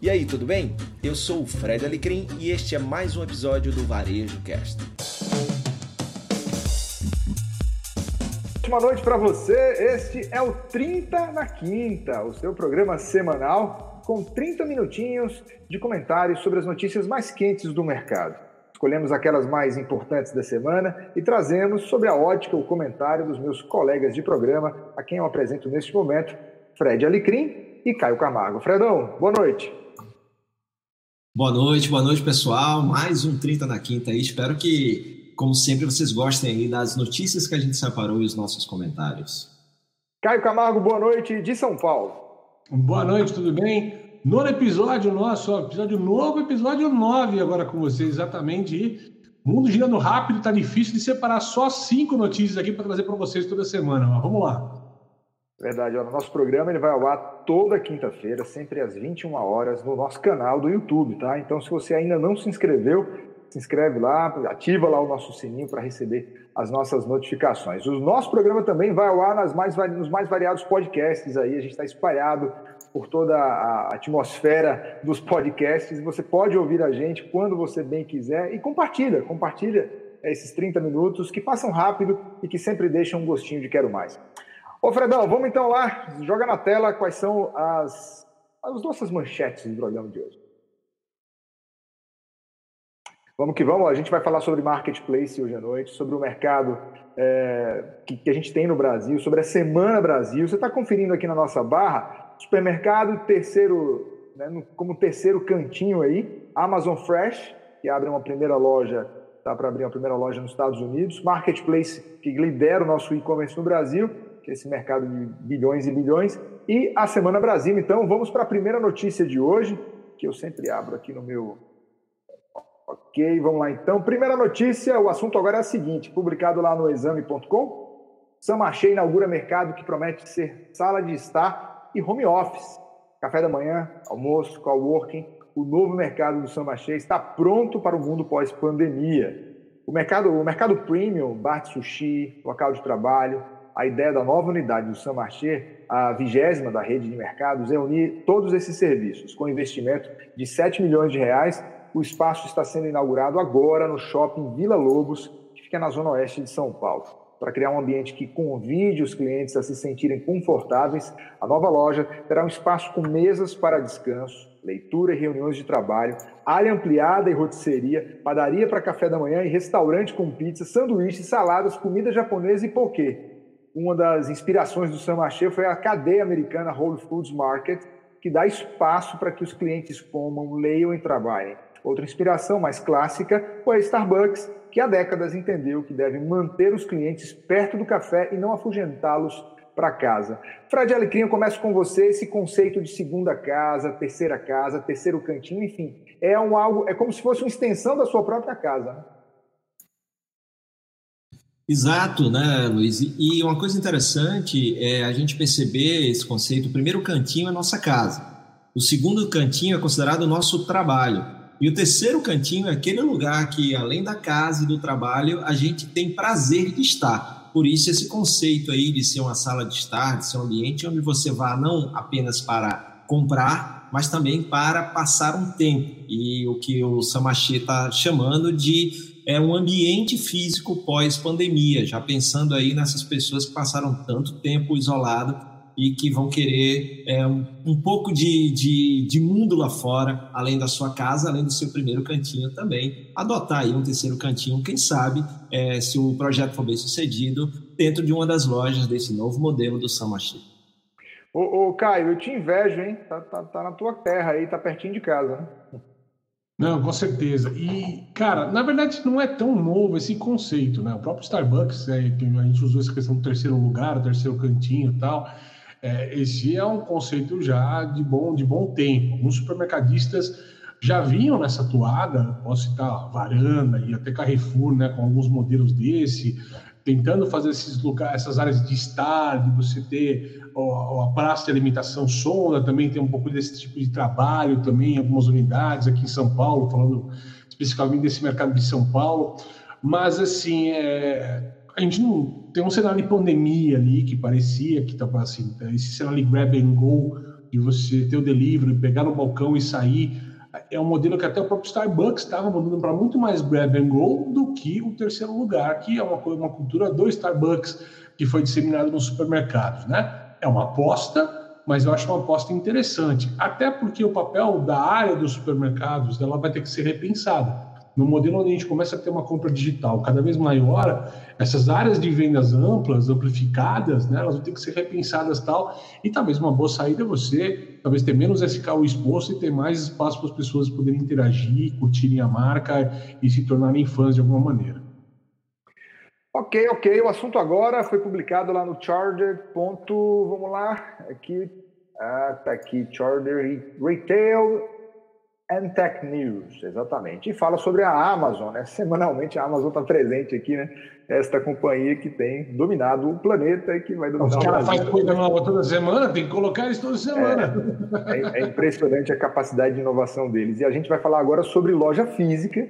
E aí, tudo bem? Eu sou o Fred Alecrim e este é mais um episódio do Varejo Cast. Ótima noite para você. Este é o 30 na Quinta, o seu programa semanal com 30 minutinhos de comentários sobre as notícias mais quentes do mercado. Escolhemos aquelas mais importantes da semana e trazemos sobre a ótica o comentário dos meus colegas de programa, a quem eu apresento neste momento, Fred Alecrim e Caio Camargo. Fredão, boa noite. Boa noite, boa noite, pessoal. Mais um 30 na quinta aí. Espero que, como sempre, vocês gostem aí das notícias que a gente separou e os nossos comentários. Caio Camargo, boa noite, de São Paulo. Boa noite, tudo bem? Nono episódio nosso, episódio novo, episódio 9 agora com vocês, exatamente. E mundo girando rápido, tá difícil de separar só cinco notícias aqui para trazer para vocês toda semana, mas vamos lá. Verdade, o nosso programa ele vai ao ar toda quinta-feira, sempre às 21 horas, no nosso canal do YouTube, tá? Então, se você ainda não se inscreveu, se inscreve lá, ativa lá o nosso sininho para receber as nossas notificações. O nosso programa também vai ao ar nas mais, nos mais variados podcasts aí, a gente está espalhado por toda a atmosfera dos podcasts. Você pode ouvir a gente quando você bem quiser e compartilha, compartilha esses 30 minutos que passam rápido e que sempre deixam um gostinho de quero mais. Ô, Fredão, vamos então lá, joga na tela quais são as, as nossas manchetes do programa de hoje. Vamos que vamos, a gente vai falar sobre marketplace hoje à noite, sobre o mercado é, que, que, a gente tem no Brasil, sobre a Semana Brasil. Você está conferindo aqui na nossa barra, supermercado, terceiro, né, no, como terceiro cantinho aí, Amazon Fresh, que abre uma primeira loja, está para abrir uma primeira loja nos Estados Unidos, Marketplace, que lidera o nosso e-commerce no Brasil, esse mercado de bilhões e bilhões, e a Semana Brasil. Então, vamos para a primeira notícia de hoje, que eu sempre abro aqui no meu. Ok, vamos lá então. Primeira notícia, o assunto agora é o seguinte: publicado lá no exame.com, Samachê inaugura mercado que promete ser sala de estar e home office. Café da manhã, almoço, coworking, o novo mercado do Samachê está pronto para o mundo pós-pandemia. O mercado, o mercado premium, bar de sushi, local de trabalho, a ideia da nova unidade do Saint-Marché, a vigésima da rede de mercados, é unir todos esses serviços. Com investimento de 7 milhões de reais, o espaço está sendo inaugurado agora no shopping Vila Lobos, que fica na zona oeste de São Paulo. Para criar um ambiente que convide os clientes a se sentirem confortáveis, a nova loja terá um espaço com mesas para descanso, leitura e reuniões de trabalho, área ampliada e rotisseria, padaria para café da manhã e restaurante com pizza, sanduíches, saladas, comida japonesa e poké uma das inspirações do Sam Machê foi a cadeia americana Whole Foods Market, que dá espaço para que os clientes comam, leiam e trabalhem. Outra inspiração mais clássica foi a Starbucks, que há décadas entendeu que deve manter os clientes perto do café e não afugentá-los para casa. Fred Alecrim, eu começo com você esse conceito de segunda casa, terceira casa, terceiro cantinho, enfim, é um algo, é como se fosse uma extensão da sua própria casa. Exato, né, Luiz? E uma coisa interessante é a gente perceber esse conceito. O primeiro cantinho é nossa casa. O segundo cantinho é considerado o nosso trabalho. E o terceiro cantinho é aquele lugar que, além da casa e do trabalho, a gente tem prazer de estar. Por isso, esse conceito aí de ser uma sala de estar, de ser um ambiente onde você vá não apenas para comprar, mas também para passar um tempo. E o que o Samachê está chamando de é um ambiente físico pós-pandemia, já pensando aí nessas pessoas que passaram tanto tempo isolado e que vão querer é, um, um, pouco de, de, de, mundo lá fora, além da sua casa, além do seu primeiro cantinho também, adotar aí um terceiro cantinho, quem sabe, é, se o projeto for bem sucedido, dentro de uma das lojas desse novo modelo do Samachi. Ô, ô, Caio, eu te invejo, hein? Tá, tá, tá na tua terra aí, tá pertinho de casa, né? Não, com certeza. E, cara, na verdade não é tão novo esse conceito, né? O próprio Starbucks, é, a gente usou essa questão do terceiro lugar, terceiro cantinho e tal. É, esse é um conceito já de bom, de bom tempo. Alguns supermercadistas já vinham nessa toada, posso citar Varanda e até Carrefour, né, com alguns modelos desse, tentando fazer esses lugares, essas áreas de estar, de você ter a praça de alimentação sonda, também tem um pouco desse tipo de trabalho também algumas unidades aqui em São Paulo, falando especificamente desse mercado de São Paulo. Mas, assim, é, a gente não tem um cenário de pandemia ali que parecia que estava assim, esse cenário de grab and go de você ter o delivery, pegar no balcão e sair. É um modelo que até o próprio Starbucks estava mandando para muito mais grab and go do que o terceiro lugar, que é uma, uma cultura do Starbucks que foi disseminada nos supermercados, né? É uma aposta, mas eu acho uma aposta interessante, até porque o papel da área dos supermercados ela vai ter que ser repensada. No modelo onde a gente começa a ter uma compra digital cada vez maior, essas áreas de vendas amplas, amplificadas, né, elas vão ter que ser repensadas tal. E talvez uma boa saída é você, talvez ter menos SKU exposto e ter mais espaço para as pessoas poderem interagir, curtirem a marca e se tornarem fãs de alguma maneira. Ok, ok. O assunto agora foi publicado lá no Charger. Ponto, vamos lá. Aqui, ah, tá aqui, Charger Retail and Tech News, exatamente. E fala sobre a Amazon, né? Semanalmente a Amazon está presente aqui, né? Esta companhia que tem dominado o planeta e que vai dominar Os caras fazem coisa nova toda semana, tem que colocar isso toda semana. É, é, é impressionante a capacidade de inovação deles. E a gente vai falar agora sobre loja física.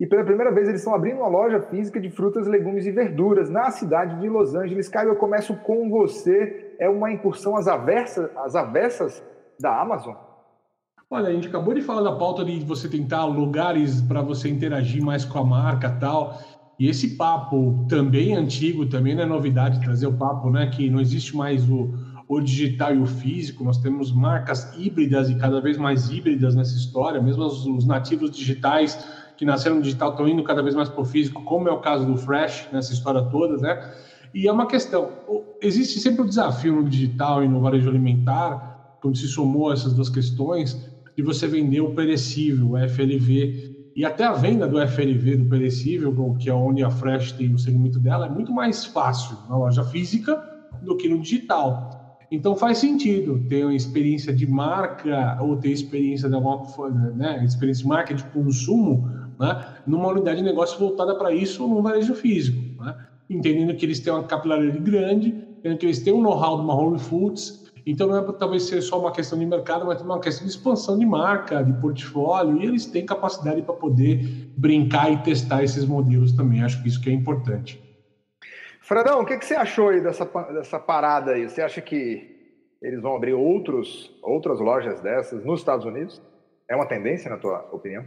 E pela primeira vez eles estão abrindo uma loja física de frutas, legumes e verduras na cidade de Los Angeles. Caio, eu começo com você. É uma incursão às avessas, às avessas da Amazon? Olha, a gente acabou de falar da pauta de você tentar lugares para você interagir mais com a marca tal. E esse papo também antigo, também não é novidade trazer o papo, né? Que não existe mais o, o digital e o físico. Nós temos marcas híbridas e cada vez mais híbridas nessa história. Mesmo os, os nativos digitais que nasceram no digital estão indo cada vez mais para o físico, como é o caso do Fresh nessa história toda, né? E é uma questão. Existe sempre o um desafio no digital e no varejo alimentar, quando se somou essas duas questões, de você vender o perecível, o FLV. E até a venda do FLV, do perecível, que é onde a Fresh tem o segmento dela, é muito mais fácil na loja física do que no digital. Então faz sentido ter uma experiência de marca ou ter experiência de alguma né, experiência de marca de consumo, né, numa unidade de negócio voltada para isso no varejo físico, né, entendendo que eles têm uma capilaridade grande, entendendo que eles têm um know-how de uma Foods, então não é talvez ser só uma questão de mercado, mas uma questão de expansão de marca, de portfólio, e eles têm capacidade para poder brincar e testar esses modelos também. Acho que isso que é importante. Fredão, o que, que você achou aí dessa, dessa parada aí? Você acha que eles vão abrir outros, outras lojas dessas nos Estados Unidos? É uma tendência, na tua opinião?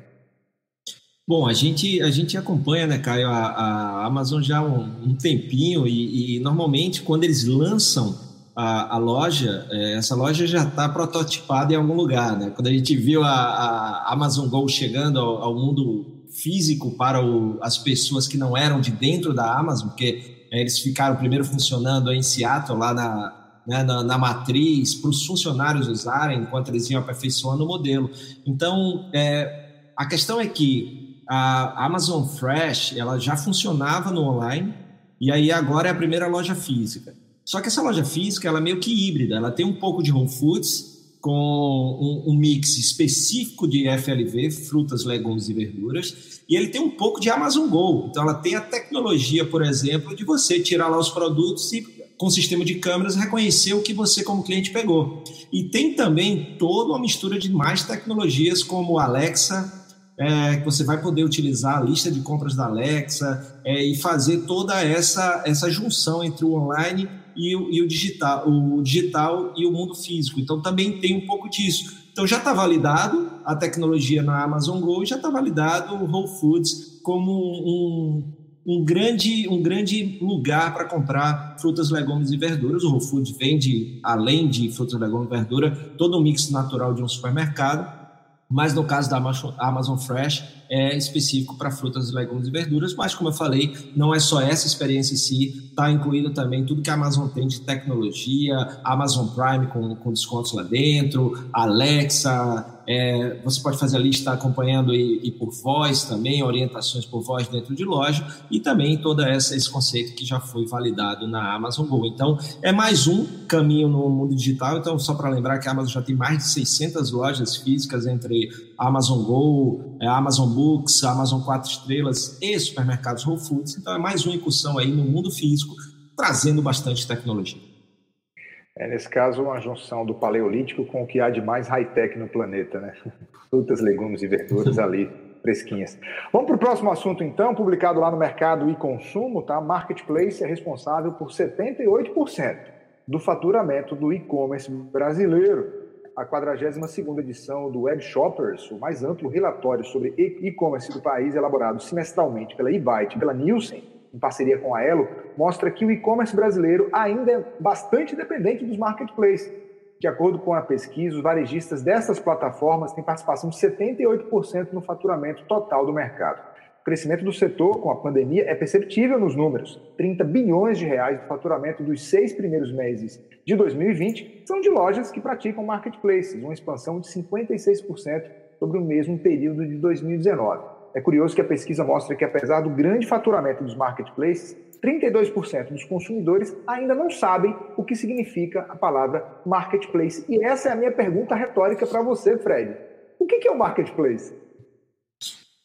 Bom, a gente, a gente acompanha, né, Caio, a, a Amazon já há um, um tempinho e, e normalmente quando eles lançam a, a loja, é, essa loja já está prototipada em algum lugar, né? Quando a gente viu a, a Amazon Go chegando ao, ao mundo físico para o, as pessoas que não eram de dentro da Amazon, porque é, eles ficaram primeiro funcionando em Seattle, lá na, né, na, na, matriz, para os funcionários usarem enquanto eles iam aperfeiçoando o modelo. Então, é, a questão é que a Amazon Fresh ela já funcionava no online e aí agora é a primeira loja física. Só que essa loja física ela é meio que híbrida, ela tem um pouco de Whole Foods com um, um, mix específico de FLV, frutas, legumes e verduras, e ele tem um pouco de Amazon Go. Então ela tem a tecnologia, por exemplo, de você tirar lá os produtos e com o sistema de câmeras reconhecer o que você como cliente pegou. E tem também toda uma mistura de mais tecnologias como Alexa, é, que você vai poder utilizar a lista de compras da Alexa é, e fazer toda essa, essa junção entre o online e o, e o digital, o digital e o mundo físico. Então também tem um pouco disso. Então já está validado a tecnologia na Amazon Go, já está validado o Whole Foods como um, um grande, um grande lugar para comprar frutas, legumes e verduras. O Whole Foods vende, além de frutas, legumes e verdura, todo um mix natural de um supermercado mas no caso da Amazon Fresh é específico para frutas, legumes e verduras, mas como eu falei, não é só essa experiência em si, está incluído também tudo que a Amazon tem de tecnologia, Amazon Prime com, com descontos lá dentro, Alexa, é, você pode fazer a lista acompanhando e, e, por voz também, orientações por voz dentro de loja e também todo esse conceito que já foi validado na Amazon Go. Então, é mais um caminho no mundo digital. Então, só para lembrar que a Amazon já tem mais de 600 lojas físicas entre Amazon Go, é, Amazon Books, Amazon 4 Estrelas e supermercados Whole Foods. Então, é mais uma incursão aí no mundo físico, trazendo bastante tecnologia. É, nesse caso, uma junção do paleolítico com o que há de mais high-tech no planeta, né? Frutas, legumes e verduras ali, fresquinhas. Vamos para o próximo assunto, então, publicado lá no Mercado e Consumo, tá? Marketplace é responsável por 78% do faturamento do e-commerce brasileiro. a 42ª edição do Web Shoppers, o mais amplo relatório sobre e-commerce do país, elaborado semestralmente pela eBite e pela Nielsen, em parceria com a Elo, mostra que o e-commerce brasileiro ainda é bastante dependente dos marketplaces. De acordo com a pesquisa, os varejistas dessas plataformas têm participação de 78% no faturamento total do mercado. O crescimento do setor com a pandemia é perceptível nos números. 30 bilhões de reais de faturamento dos seis primeiros meses de 2020 são de lojas que praticam marketplaces, uma expansão de 56% sobre o mesmo período de 2019. É curioso que a pesquisa mostra que, apesar do grande faturamento dos marketplaces, 32% dos consumidores ainda não sabem o que significa a palavra marketplace. E essa é a minha pergunta retórica para você, Fred. O que é o marketplace?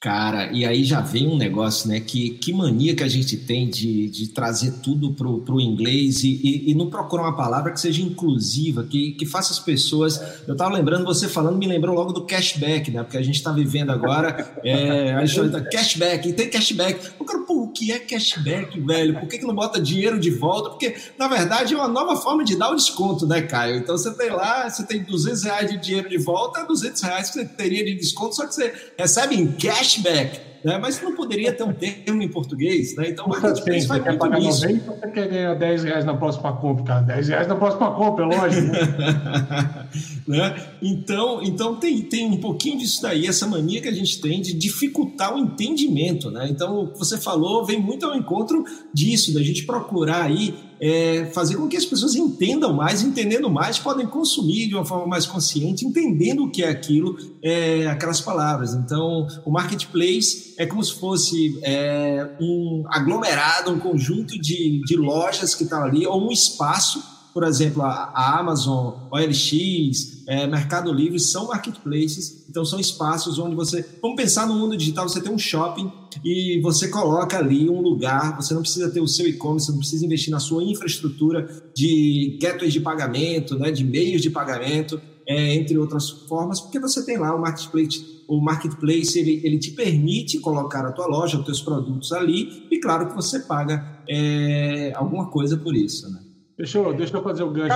Cara, e aí já vem um negócio, né? Que, que mania que a gente tem de, de trazer tudo pro, pro inglês e, e, e não procurar uma palavra que seja inclusiva, que, que faça as pessoas. Eu tava lembrando, você falando, me lembrou logo do cashback, né? Porque a gente tá vivendo agora. É, a gente tá, cashback, e tem cashback. Eu quero, pô, o que é cashback, velho? Por que, que não bota dinheiro de volta? Porque, na verdade, é uma nova forma de dar o desconto, né, Caio? Então você tem lá, você tem 200 reais de dinheiro de volta, 200 reais que você teria de desconto, só que você recebe em cash cashback. Né? Mas não poderia ter um termo em português, né? Então, marketplace faz muito pagar isso. 90, você quer ganhar 10 reais na próxima compra, cara. 10 reais na próxima compra, é lógico. Né? né? Então, então tem, tem um pouquinho disso daí, essa mania que a gente tem de dificultar o entendimento, né? Então, o que você falou vem muito ao encontro disso, da gente procurar aí é, fazer com que as pessoas entendam mais, entendendo mais, podem consumir de uma forma mais consciente, entendendo o que é aquilo, é, aquelas palavras. Então, o marketplace é como se fosse é, um aglomerado, um conjunto de, de lojas que estão ali, ou um espaço por exemplo, a, Amazon, OLX, é, Mercado Livre são marketplaces, então são espaços onde você. Vamos pensar no mundo digital: você tem um shopping e você coloca ali um lugar, você não precisa ter o seu e-commerce, você não precisa investir na sua infraestrutura de gateways de pagamento, né, de meios de pagamento, é, entre outras formas, porque você tem lá o marketplace. O marketplace ele, ele te permite colocar a tua loja, os teus produtos ali, e claro que você paga é, alguma coisa por isso. Né? Deixa eu, deixa eu fazer o gancho.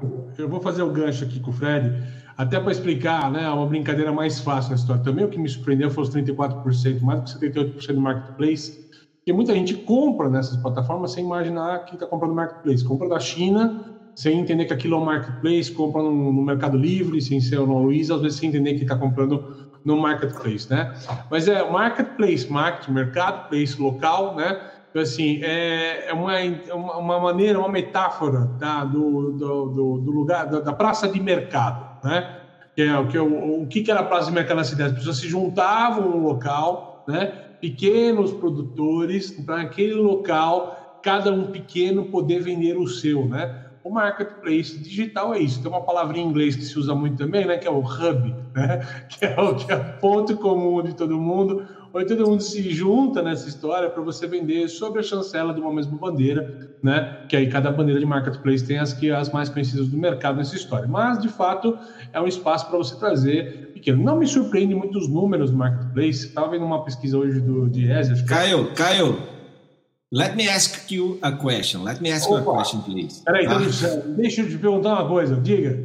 Com, eu vou fazer o gancho aqui com o Fred, até para explicar né, uma brincadeira mais fácil na história. Também o que me surpreendeu foi os 34%, mais do que 78% do marketplace. Porque muita gente compra nessas plataformas sem imaginar que está comprando marketplace. Compra da China, sem entender que aquilo é um marketplace, compra no, no Mercado Livre, sem ser no Luiz, às vezes sem entender que está comprando no marketplace, né? Mas é marketplace, market, mercado, place, local, né? Então, assim, é, é uma, é uma maneira, uma metáfora tá, do, do, do, do lugar, da, da, praça de mercado, né? Que é, que, o, o que era a praça de mercado na cidade? As pessoas se juntavam no local, né? Pequenos produtores, para aquele local, cada um pequeno poder vender o seu, né? O marketplace digital é isso. Tem uma palavra em inglês que se usa muito também, né? Que é o hub, né? Que é o que é ponto comum de todo mundo onde todo mundo se junta nessa história para você vender sobre a chancela de uma mesma bandeira, né? Que aí cada bandeira de marketplace tem as que as mais conhecidas do mercado nessa história. Mas de fato é um espaço para você trazer pequeno. Não me surpreende muito os números do marketplace. Estava vendo uma pesquisa hoje do Diese. Caio, Caio. Let me ask you a question. Let me ask Opa. you a question, please. Peraí, então, ah. deixa eu te perguntar uma coisa. Diga.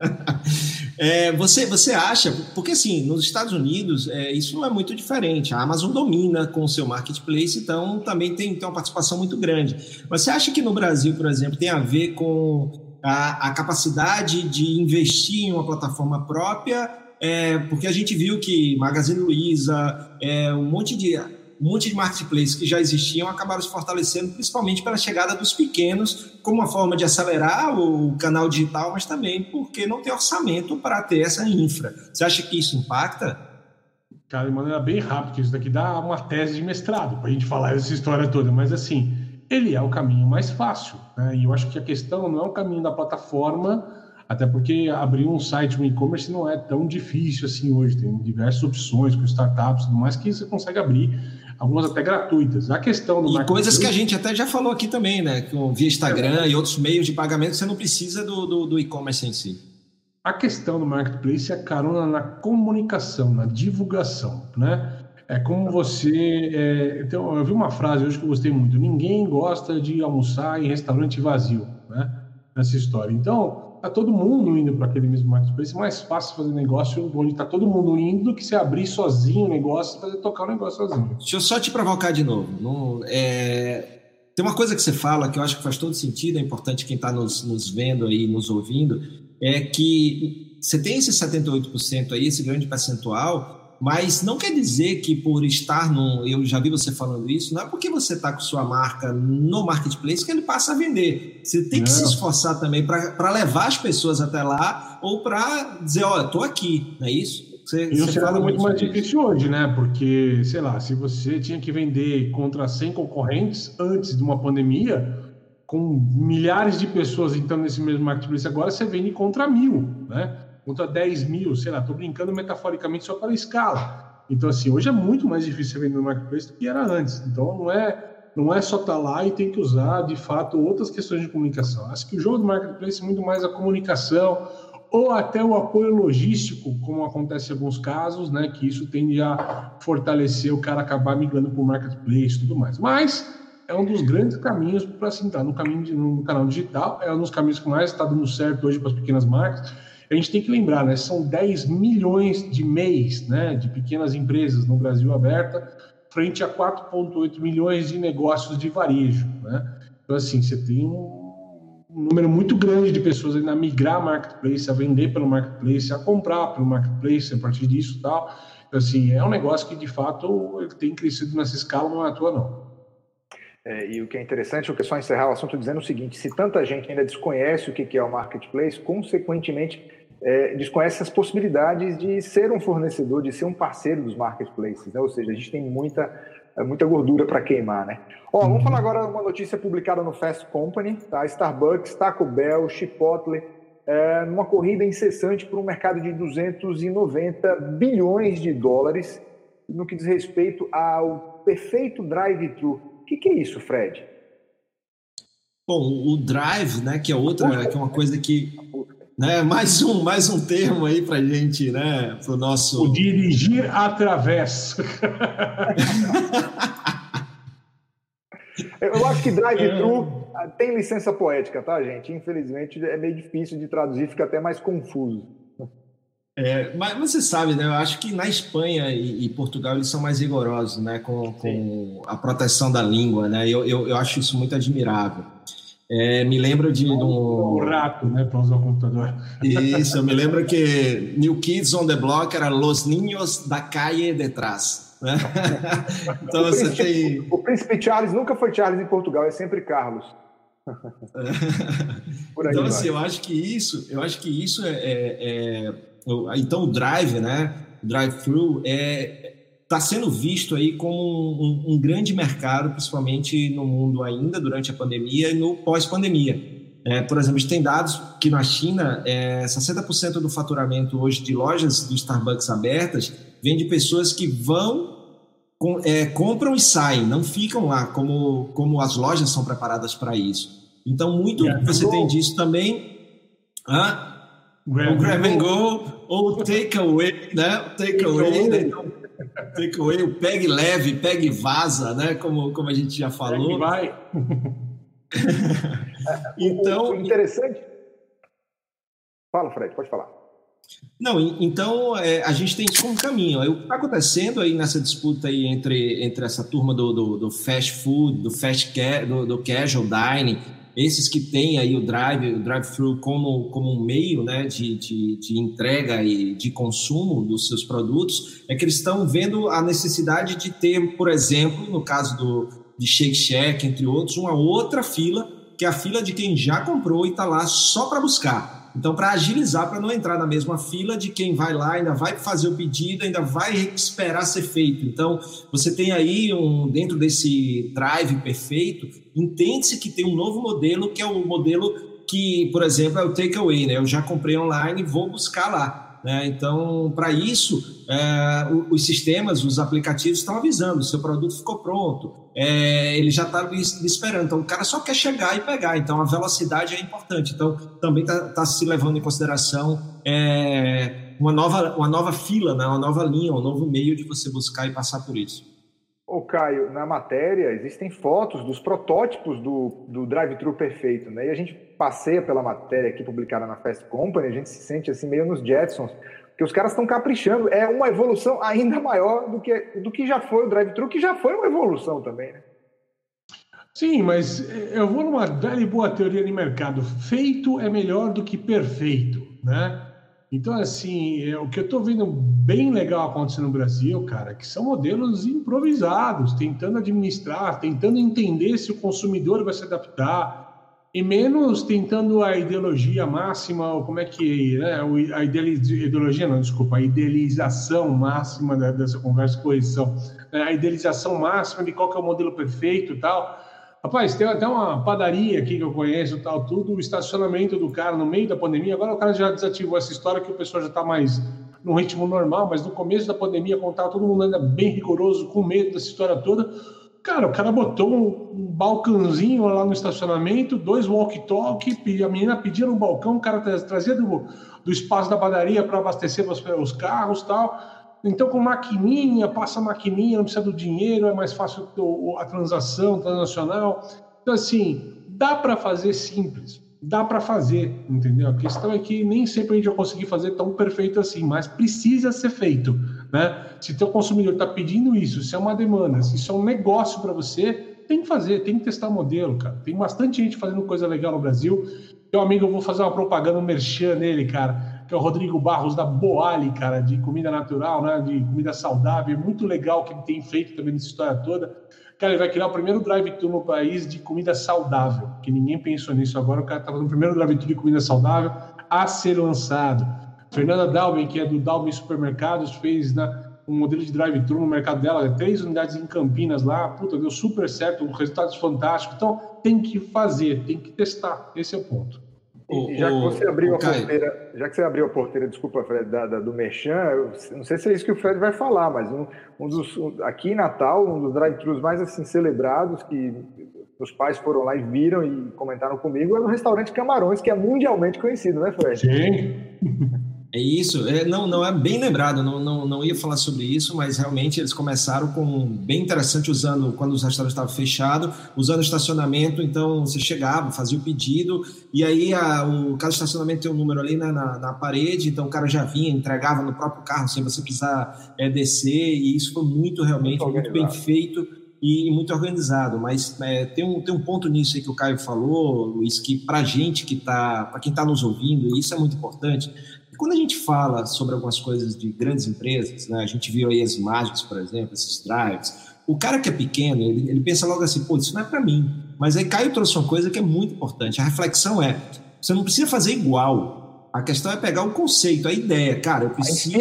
É, você, você acha, porque assim, nos Estados Unidos é, isso não é muito diferente. A Amazon domina com o seu marketplace, então também tem, tem uma participação muito grande. Mas você acha que no Brasil, por exemplo, tem a ver com a, a capacidade de investir em uma plataforma própria? É, porque a gente viu que Magazine Luiza, é, um monte de um monte de marketplaces que já existiam acabaram se fortalecendo, principalmente pela chegada dos pequenos, como uma forma de acelerar o canal digital, mas também porque não tem orçamento para ter essa infra. Você acha que isso impacta? Cara, de maneira bem rápida, isso daqui dá uma tese de mestrado para a gente falar essa história toda, mas assim, ele é o caminho mais fácil. Né? E eu acho que a questão não é o caminho da plataforma, até porque abrir um site, um e-commerce não é tão difícil assim hoje. Tem diversas opções com startups e tudo mais que você consegue abrir algumas até gratuitas. A questão do E coisas que a gente até já falou aqui também, né? Com, via Instagram é. e outros meios de pagamento, você não precisa do, do, do e-commerce em si. A questão do marketplace é carona na comunicação, na divulgação, né? É como você. É... Então, eu vi uma frase hoje que eu gostei muito: ninguém gosta de almoçar em restaurante vazio, né? Nessa história. Então, tá todo mundo indo para aquele mesmo marketplace. É mais fácil fazer negócio onde está todo mundo indo do que se abrir sozinho o negócio e fazer tocar o negócio sozinho. Deixa eu só te provocar de novo. Não, é... Tem uma coisa que você fala que eu acho que faz todo sentido, é importante quem está nos, nos vendo aí, nos ouvindo, é que você tem esse 78% aí, esse grande percentual, mas não quer dizer que por estar no. Eu já vi você falando isso, não é porque você está com sua marca no marketplace que ele passa a vender. Você tem que se esforçar também para levar as pessoas até lá ou para dizer: olha, estou aqui, não é isso? Você, e você fala muito mais difícil hoje, né? Porque, sei lá, se você tinha que vender contra 100 concorrentes antes de uma pandemia, com milhares de pessoas entrando nesse mesmo marketplace agora, você vende contra mil, né? Contra 10 mil, sei lá, estou brincando metaforicamente só para escala. Então, assim, hoje é muito mais difícil vender no marketplace do que era antes. Então, não é, não é só estar tá lá e tem que usar, de fato, outras questões de comunicação. Acho que o jogo do marketplace é muito mais a comunicação ou até o apoio logístico, como acontece em alguns casos, né, que isso tende a fortalecer o cara acabar migrando para o marketplace e tudo mais. Mas é um dos grandes caminhos para se entrar no caminho de, no canal digital, é um dos caminhos que mais está dando certo hoje para as pequenas marcas a gente tem que lembrar, né, são 10 milhões de MEIs, né, de pequenas empresas no Brasil aberta, frente a 4,8 milhões de negócios de varejo. Né? Então, assim, você tem um, número muito grande de pessoas ainda a migrar marketplace, a vender pelo marketplace, a comprar pelo marketplace a partir disso e tal. Então, assim, é um negócio que, de fato, ele tem crescido nessa escala, não é à toa, não. É, e o que é interessante, eu quero só encerrar o assunto dizendo o seguinte: se tanta gente ainda desconhece o que é o marketplace, consequentemente é, desconhece as possibilidades de ser um fornecedor, de ser um parceiro dos marketplaces, né? ou seja, a gente tem muita, é, muita gordura para queimar. Né? Ó, vamos falar agora uma notícia publicada no Fast Company, tá? Starbucks, Taco Bell, Chipotle, é, numa corrida incessante por um mercado de 290 bilhões de dólares no que diz respeito ao perfeito drive-thru que, que é isso, Fred? Bom, o drive, né, que é outra, que é uma coisa que, né, mais um, mais um termo aí para gente, né, para o nosso. O dirigir através. Eu acho que drive-thru é. tem licença poética, tá, gente? Infelizmente é meio difícil de traduzir, fica até mais confuso. É, mas você sabe, né? Eu acho que na Espanha e, e Portugal eles são mais rigorosos, né? Com, com a proteção da língua, né? Eu, eu, eu acho isso muito admirável. É, me lembro de, um... Rato, né? Para usar o computador. Isso, eu me lembro que New Kids on the Block era Los Niños da Calle detrás. Né? então o você príncipe, tem. O príncipe Charles nunca foi Charles em Portugal, é sempre Carlos. então, assim, eu acho que isso, eu acho que isso é, é, é então o drive, né, o drive-thru é está sendo visto aí como um, um, grande mercado, principalmente no mundo ainda durante a pandemia e no pós-pandemia. É, por exemplo, a gente tem dados que na China é, 60% do faturamento hoje de lojas do Starbucks abertas vem de pessoas que vão com, é, compram e saem, não ficam lá como, como as lojas são preparadas para isso. Então, muito você tem disso também. Ah, Grab, o grab and go, ou o take away, né? Take away, né? Então, take away, o pegue leve, pegue vaza, né? Como, como a gente já falou. Pegue vai. então, o, interessante. Fala, Fred, pode falar. Não, então é, a gente tem isso como caminho. O que está acontecendo aí nessa disputa aí entre, entre essa turma do, do, do fast food, do fast do, do casual dining esses que têm aí o drive, o drive-thru como, como um meio né, de, de, de, entrega e de consumo dos seus produtos, é que eles estão vendo a necessidade de ter, por exemplo, no caso do, de Shake Shack, entre outros, uma outra fila, que é a fila de quem já comprou e está lá só para buscar. Então, para agilizar, para não entrar na mesma fila de quem vai lá, ainda vai fazer o pedido, ainda vai esperar ser feito. Então, você tem aí, um, dentro desse drive perfeito, entende-se que tem um novo modelo, que é o modelo que, por exemplo, é o takeaway, né? Eu já comprei online, vou buscar lá. Né? Então, para isso, é, os sistemas, os aplicativos estão avisando: seu produto ficou pronto, é, ele já está esperando. Então, o cara só quer chegar e pegar. Então, a velocidade é importante. Então, também está tá se levando em consideração é, uma, nova, uma nova fila, né? uma nova linha, um novo meio de você buscar e passar por isso. Ô, Caio, na matéria existem fotos dos protótipos do, do drive-thru perfeito, né? E a gente passeia pela matéria aqui publicada na Fast Company, a gente se sente assim meio nos Jetsons, porque os caras estão caprichando. É uma evolução ainda maior do que, do que já foi o drive-thru, que já foi uma evolução também, né? Sim, mas eu vou numa velha boa teoria de mercado. Feito é melhor do que perfeito, né? Então, assim, é, o que eu estou vendo bem legal acontecer no Brasil, cara, que são modelos improvisados, tentando administrar, tentando entender se o consumidor vai se adaptar, e menos tentando a ideologia máxima, ou como é que né, a ideologia, não, desculpa, a idealização máxima dessa conversa coesão, né, a idealização máxima de qual é o modelo perfeito e tal. Rapaz, tem até uma padaria aqui que eu conheço, tal, tudo, o estacionamento do cara no meio da pandemia. Agora o cara já desativou essa história que o pessoal já está mais no ritmo normal, mas no começo da pandemia, estava todo mundo ainda bem rigoroso, com medo dessa história toda, cara, o cara botou um, balcãozinho lá no estacionamento, dois walkie-talkie, a menina pedia no balcão, o cara trazia do, do espaço da padaria para abastecer os, os carros tal. Então, com maquininha, passa maquininha, não precisa do dinheiro, é mais fácil a transação transacional. Então, assim, dá para fazer simples, dá para fazer, entendeu? A questão é que nem sempre a gente vai conseguir fazer tão perfeito assim, mas precisa ser feito, né? Se teu consumidor está pedindo isso, se é uma demanda, se isso é um negócio para você, tem que fazer, tem que testar modelo, cara. Tem bastante gente fazendo coisa legal no Brasil. Meu amigo, eu vou fazer uma propaganda, um merchan nele, cara que é o Rodrigo Barros da Boali, cara, de comida natural, né, de comida saudável. É muito legal o que ele tem feito também nessa história toda. Cara, ele vai criar o primeiro drive-thru no país de comida saudável, que ninguém pensou nisso agora. O cara está fazendo o primeiro drive-thru de comida saudável a ser lançado. Fernanda Dalben, que é do Dalben Supermercados, fez né, um modelo de drive-thru no mercado dela, três unidades em Campinas lá, puta, deu super certo, resultados fantásticos. Então, tem que fazer, tem que testar. Esse é o ponto. O, já que você abriu a porteira, já que você abriu a porteira, desculpa, Fred, da, da, do Merchan, eu não sei se é isso que o Fred vai falar, mas um, um dos, um, aqui em Natal, um dos drive-thrus mais assim celebrados que os pais foram lá e viram e comentaram comigo é no restaurante Camarões, que é mundialmente conhecido, né, Fred? Sim. É isso, é, não, não é bem lembrado, não, não, não ia falar sobre isso, mas realmente eles começaram com bem interessante usando quando os restaurantes estavam fechados, usando estacionamento, então você chegava, fazia o pedido, e aí a, o cada estacionamento tem um número ali na, na, na, parede, então o cara já vinha, entregava no próprio carro sem você precisar é, descer, e isso foi muito realmente muito, muito bem feito e, muito organizado. Mas é, tem, um, tem um ponto nisso aí que o Caio falou, Luiz, que para gente que está, para quem está nos ouvindo, isso é muito importante quando a gente fala sobre algumas coisas de grandes empresas, né, a gente viu aí as imagens, por exemplo, esses drives, o cara que é pequeno, ele, ele pensa logo assim, pô, isso não é para mim. Mas aí Caio trouxe uma coisa que é muito importante. A reflexão é, você não precisa fazer igual. A questão é pegar o conceito, a ideia. Cara, eu preciso...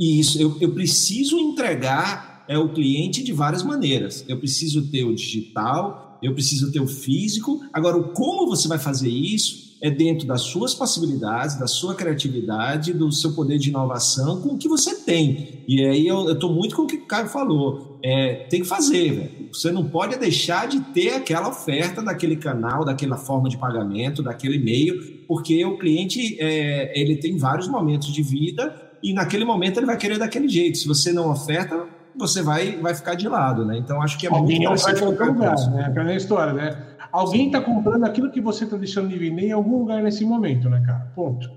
Isso, eu, eu preciso entregar é, o cliente de várias maneiras. Eu preciso ter o digital, eu preciso ter o físico. Agora, como você vai fazer isso é dentro das suas possibilidades, da sua criatividade, do seu poder de inovação, com o que você tem. E aí eu estou muito com o que o Caio falou. É, tem que fazer, velho. Você não pode deixar de ter aquela oferta daquele canal, daquela forma de pagamento, daquele e-mail, porque o cliente é, ele tem vários momentos de vida e naquele momento ele vai querer daquele jeito. Se você não oferta, você vai, vai ficar de lado, né? Então acho que é Alguém muito oferta em lugar, né? Aquela história, né? Alguém está comprando aquilo que você está deixando de vender em algum lugar nesse momento, né, cara? Ponto.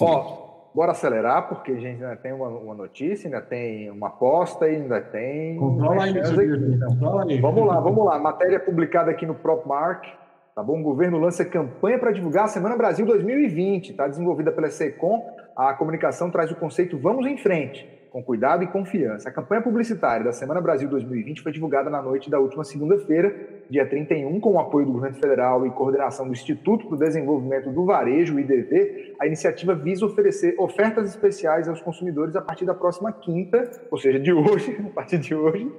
Ó, bora acelerar, porque a gente ainda tem uma, uma notícia, ainda tem uma aposta, ainda tem. Controla aí, Controla aí. Vamos lá, vamos lá. Matéria publicada aqui no PropMark. Tá bom? O governo lança campanha para divulgar a Semana Brasil 2020. Está desenvolvida pela SECOM. A comunicação traz o conceito Vamos em Frente com cuidado e confiança. A campanha publicitária da Semana Brasil 2020 foi divulgada na noite da última segunda-feira, dia 31, com o apoio do governo federal e coordenação do Instituto para o Desenvolvimento do Varejo, o IDV. A iniciativa visa oferecer ofertas especiais aos consumidores a partir da próxima quinta, ou seja, de hoje, a partir de hoje,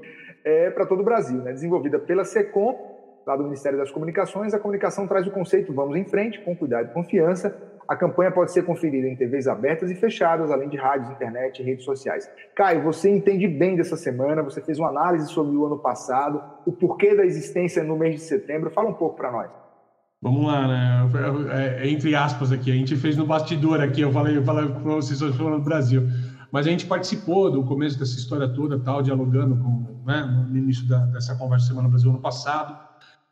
é, para todo o Brasil. Né? Desenvolvida pela SECOM, lá do Ministério das Comunicações, a comunicação traz o conceito Vamos em Frente, com cuidado e confiança, a campanha pode ser conferida em TVs abertas e fechadas, além de rádios, internet e redes sociais. Caio, você entende bem dessa semana, você fez uma análise sobre o ano passado, o porquê da existência no mês de setembro. Fala um pouco para nós. Vamos lá, né? É, é, entre aspas aqui, a gente fez no bastidor aqui, eu falei, eu falei para vocês falando do Brasil. mas a gente participou do começo dessa história toda, tal, dialogando com, né, no início da, dessa conversa Semana Brasil ano passado.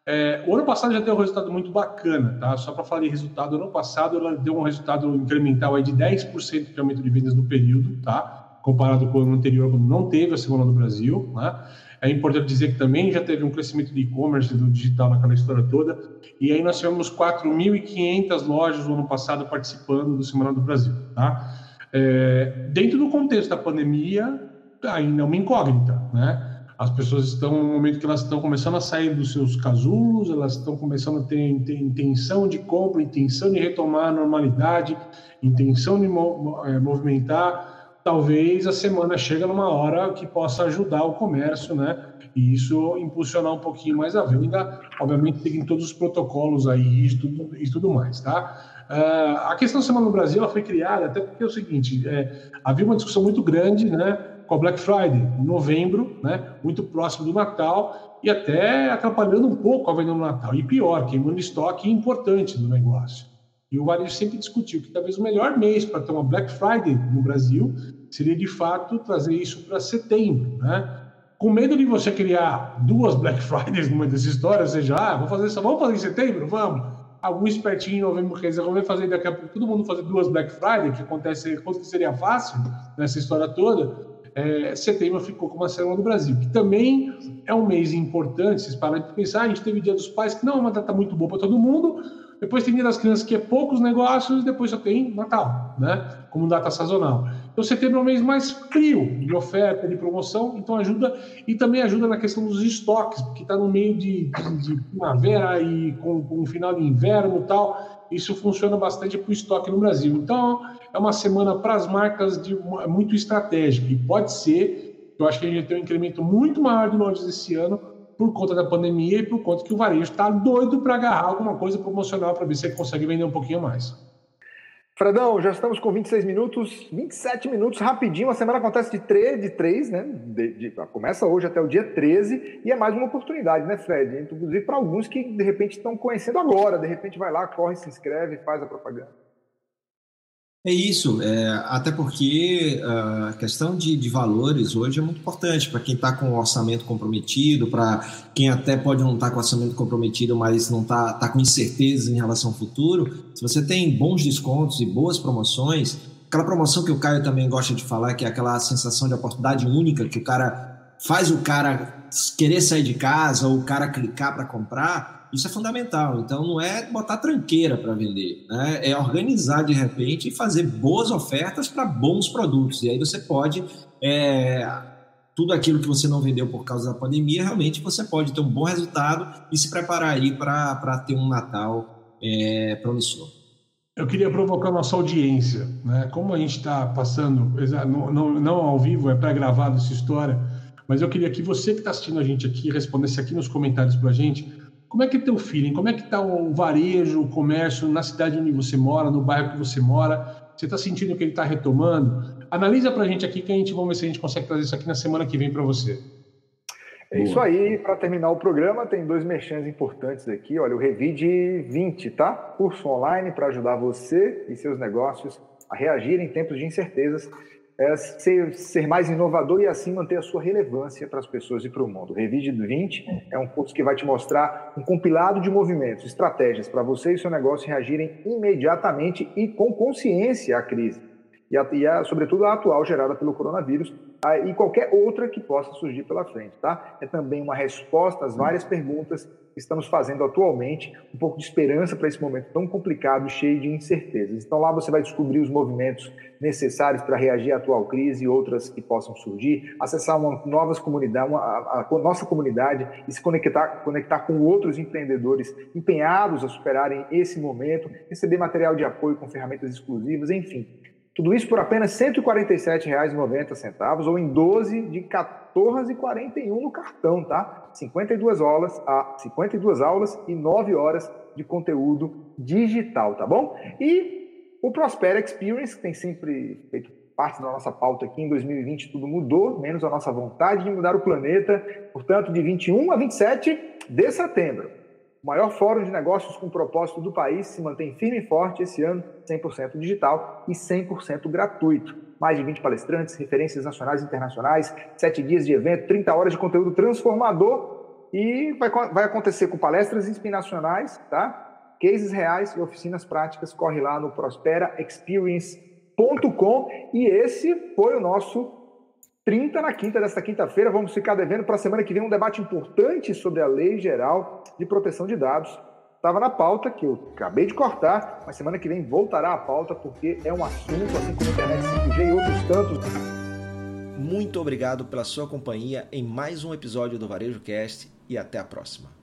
É, o ano passado já deu um resultado muito bacana, tá? Só para falar de resultado, ano passado ela deu um resultado incremental aí de 10% de aumento de vendas no período, tá? Comparado com o ano anterior, quando não teve a Semana do Brasil, né? É importante dizer que também já teve um crescimento de e-commerce do digital naquela história toda. E aí nós tivemos 4.500 lojas no ano passado participando do Semana do Brasil. Tá? É, dentro do contexto da pandemia, ainda é uma incógnita. Né? As pessoas estão no momento que elas estão começando a sair dos seus casulos, elas estão começando a ter, ter intenção de compra, intenção de retomar a normalidade, intenção de é, movimentar talvez a semana chega numa hora que possa ajudar o comércio, né? E isso impulsionar um pouquinho mais a venda, obviamente seguindo todos os protocolos aí e tudo, e tudo mais, tá? Uh, a questão da Semana no Brasil ela foi criada até porque é o seguinte, é, havia uma discussão muito grande, né? Com a Black Friday, em novembro, né? Muito próximo do Natal e até atrapalhando um pouco a venda no Natal. E pior, queimando estoque importante do negócio. E o varejo sempre discutiu que talvez o melhor mês para ter uma Black Friday no Brasil seria de fato trazer isso para setembro, né? Com medo de você criar duas Black Fridays numa dessas histórias, ou seja, ah, vou fazer isso, vamos fazer em setembro, vamos. Algum espertinho em novembro vamos fazer daqui a pouco todo mundo fazer duas Black Friday, que acontece, seria fácil nessa história toda. É, setembro ficou como a semana do Brasil, que também é um mês importante. Vocês param de pensar, a gente teve Dia dos Pais, que não é uma data muito boa para todo mundo, depois tem Dia das Crianças, que é poucos negócios, depois só tem Natal, né? Como data sazonal. Então, setembro é um mês mais frio de oferta, de promoção, então ajuda, e também ajuda na questão dos estoques, porque está no meio de, de, de, primavera e com, com o final de inverno e tal. Isso funciona bastante para o estoque no Brasil. Então, é uma semana para as marcas de, muito estratégica, e pode ser, eu acho que a gente tem um incremento muito maior de lojas esse ano, por conta da pandemia e por conta que o varejo está doido para agarrar alguma coisa promocional para ver se ele consegue vender um pouquinho mais. Fredão, já estamos com 26 minutos, 27 minutos, rapidinho. A semana acontece de 3, de 3 né? De, de, começa hoje até o dia 13 e é mais uma oportunidade, né, Fred? Inclusive para alguns que de repente estão conhecendo agora, de repente vai lá, corre, se inscreve, faz a propaganda. É isso, é, até porque ah, a questão de, de, valores hoje é muito importante para quem está com o orçamento comprometido, para quem até pode não estar tá com o orçamento comprometido, mas não está tá com incertezas em relação ao futuro. Se você tem bons descontos e boas promoções, aquela promoção que o Caio também gosta de falar, que é aquela sensação de oportunidade única, que o cara faz o cara querer sair de casa ou o cara clicar para comprar, isso é fundamental. Então, não é botar tranqueira para vender, né? é organizar de repente e fazer boas ofertas para bons produtos. E aí você pode. É, tudo aquilo que você não vendeu por causa da pandemia, realmente você pode ter um bom resultado e se preparar aí para ter um Natal é, promissor. Eu queria provocar nossa audiência, né? Como a gente está passando, não, não, não, ao vivo, é pré-gravado essa história, mas eu queria que você que está assistindo a gente aqui respondesse aqui nos comentários para a gente como é que é teu feeling? Como é que está o varejo, o comércio na cidade onde você mora, no bairro que você mora? Você está sentindo que ele está retomando? Analisa para a gente aqui que a gente vamos ver se a gente consegue trazer isso aqui na semana que vem para você. É isso aí, para terminar o programa, tem dois merchans importantes aqui. Olha, o Revide 20, tá? Curso online para ajudar você e seus negócios a reagir em tempos de incertezas é ser, ser, mais inovador e assim manter a sua relevância para as pessoas e para o mundo. Revide 20 é um curso que vai te mostrar um compilado de movimentos, estratégias para você e seu negócio reagirem imediatamente e com consciência à crise. E, a, e a, sobretudo a atual gerada pelo coronavírus e qualquer outra que possa surgir pela frente, tá? É também uma resposta às várias perguntas estamos fazendo atualmente, um pouco de esperança para esse momento tão complicado, cheio de incertezas. Então lá você vai descobrir os movimentos necessários para reagir à atual crise e outras que possam surgir, acessar uma novas comunidade, uma, a, a, nossa comunidade e se conectar, conectar com outros empreendedores empenhados a superarem esse momento, receber material de apoio com ferramentas exclusivas, enfim. Tudo isso por apenas R$ 147,90 ou em 12 de 14,41 no cartão, tá? 52 aulas, a 52 aulas e 9 horas de conteúdo digital, tá bom? E o Prosper Experience, que tem sempre feito parte da nossa pauta aqui em 2020, tudo mudou, menos a nossa vontade de mudar o planeta. Portanto, de 21 a 27 de setembro, maior fórum de negócios com propósito do país se mantém firme e forte esse ano, 100% digital e 100% gratuito. Mais de 20 palestrantes, referências nacionais e internacionais, 7 dias de evento, 30 horas de conteúdo transformador e vai, vai acontecer com palestras inspiracionais, tá? Cases reais e oficinas práticas. Corre lá no prosperaexperience.com e esse foi o nosso 30 na quinta desta quinta-feira. Vamos ficar devendo para a semana que vem um debate importante sobre a Lei Geral de Proteção de Dados. Estava na pauta, que eu acabei de cortar, mas semana que vem voltará à pauta, porque é um assunto, assim como a internet 5G e outros tantos. Muito obrigado pela sua companhia em mais um episódio do Varejo Cast e até a próxima.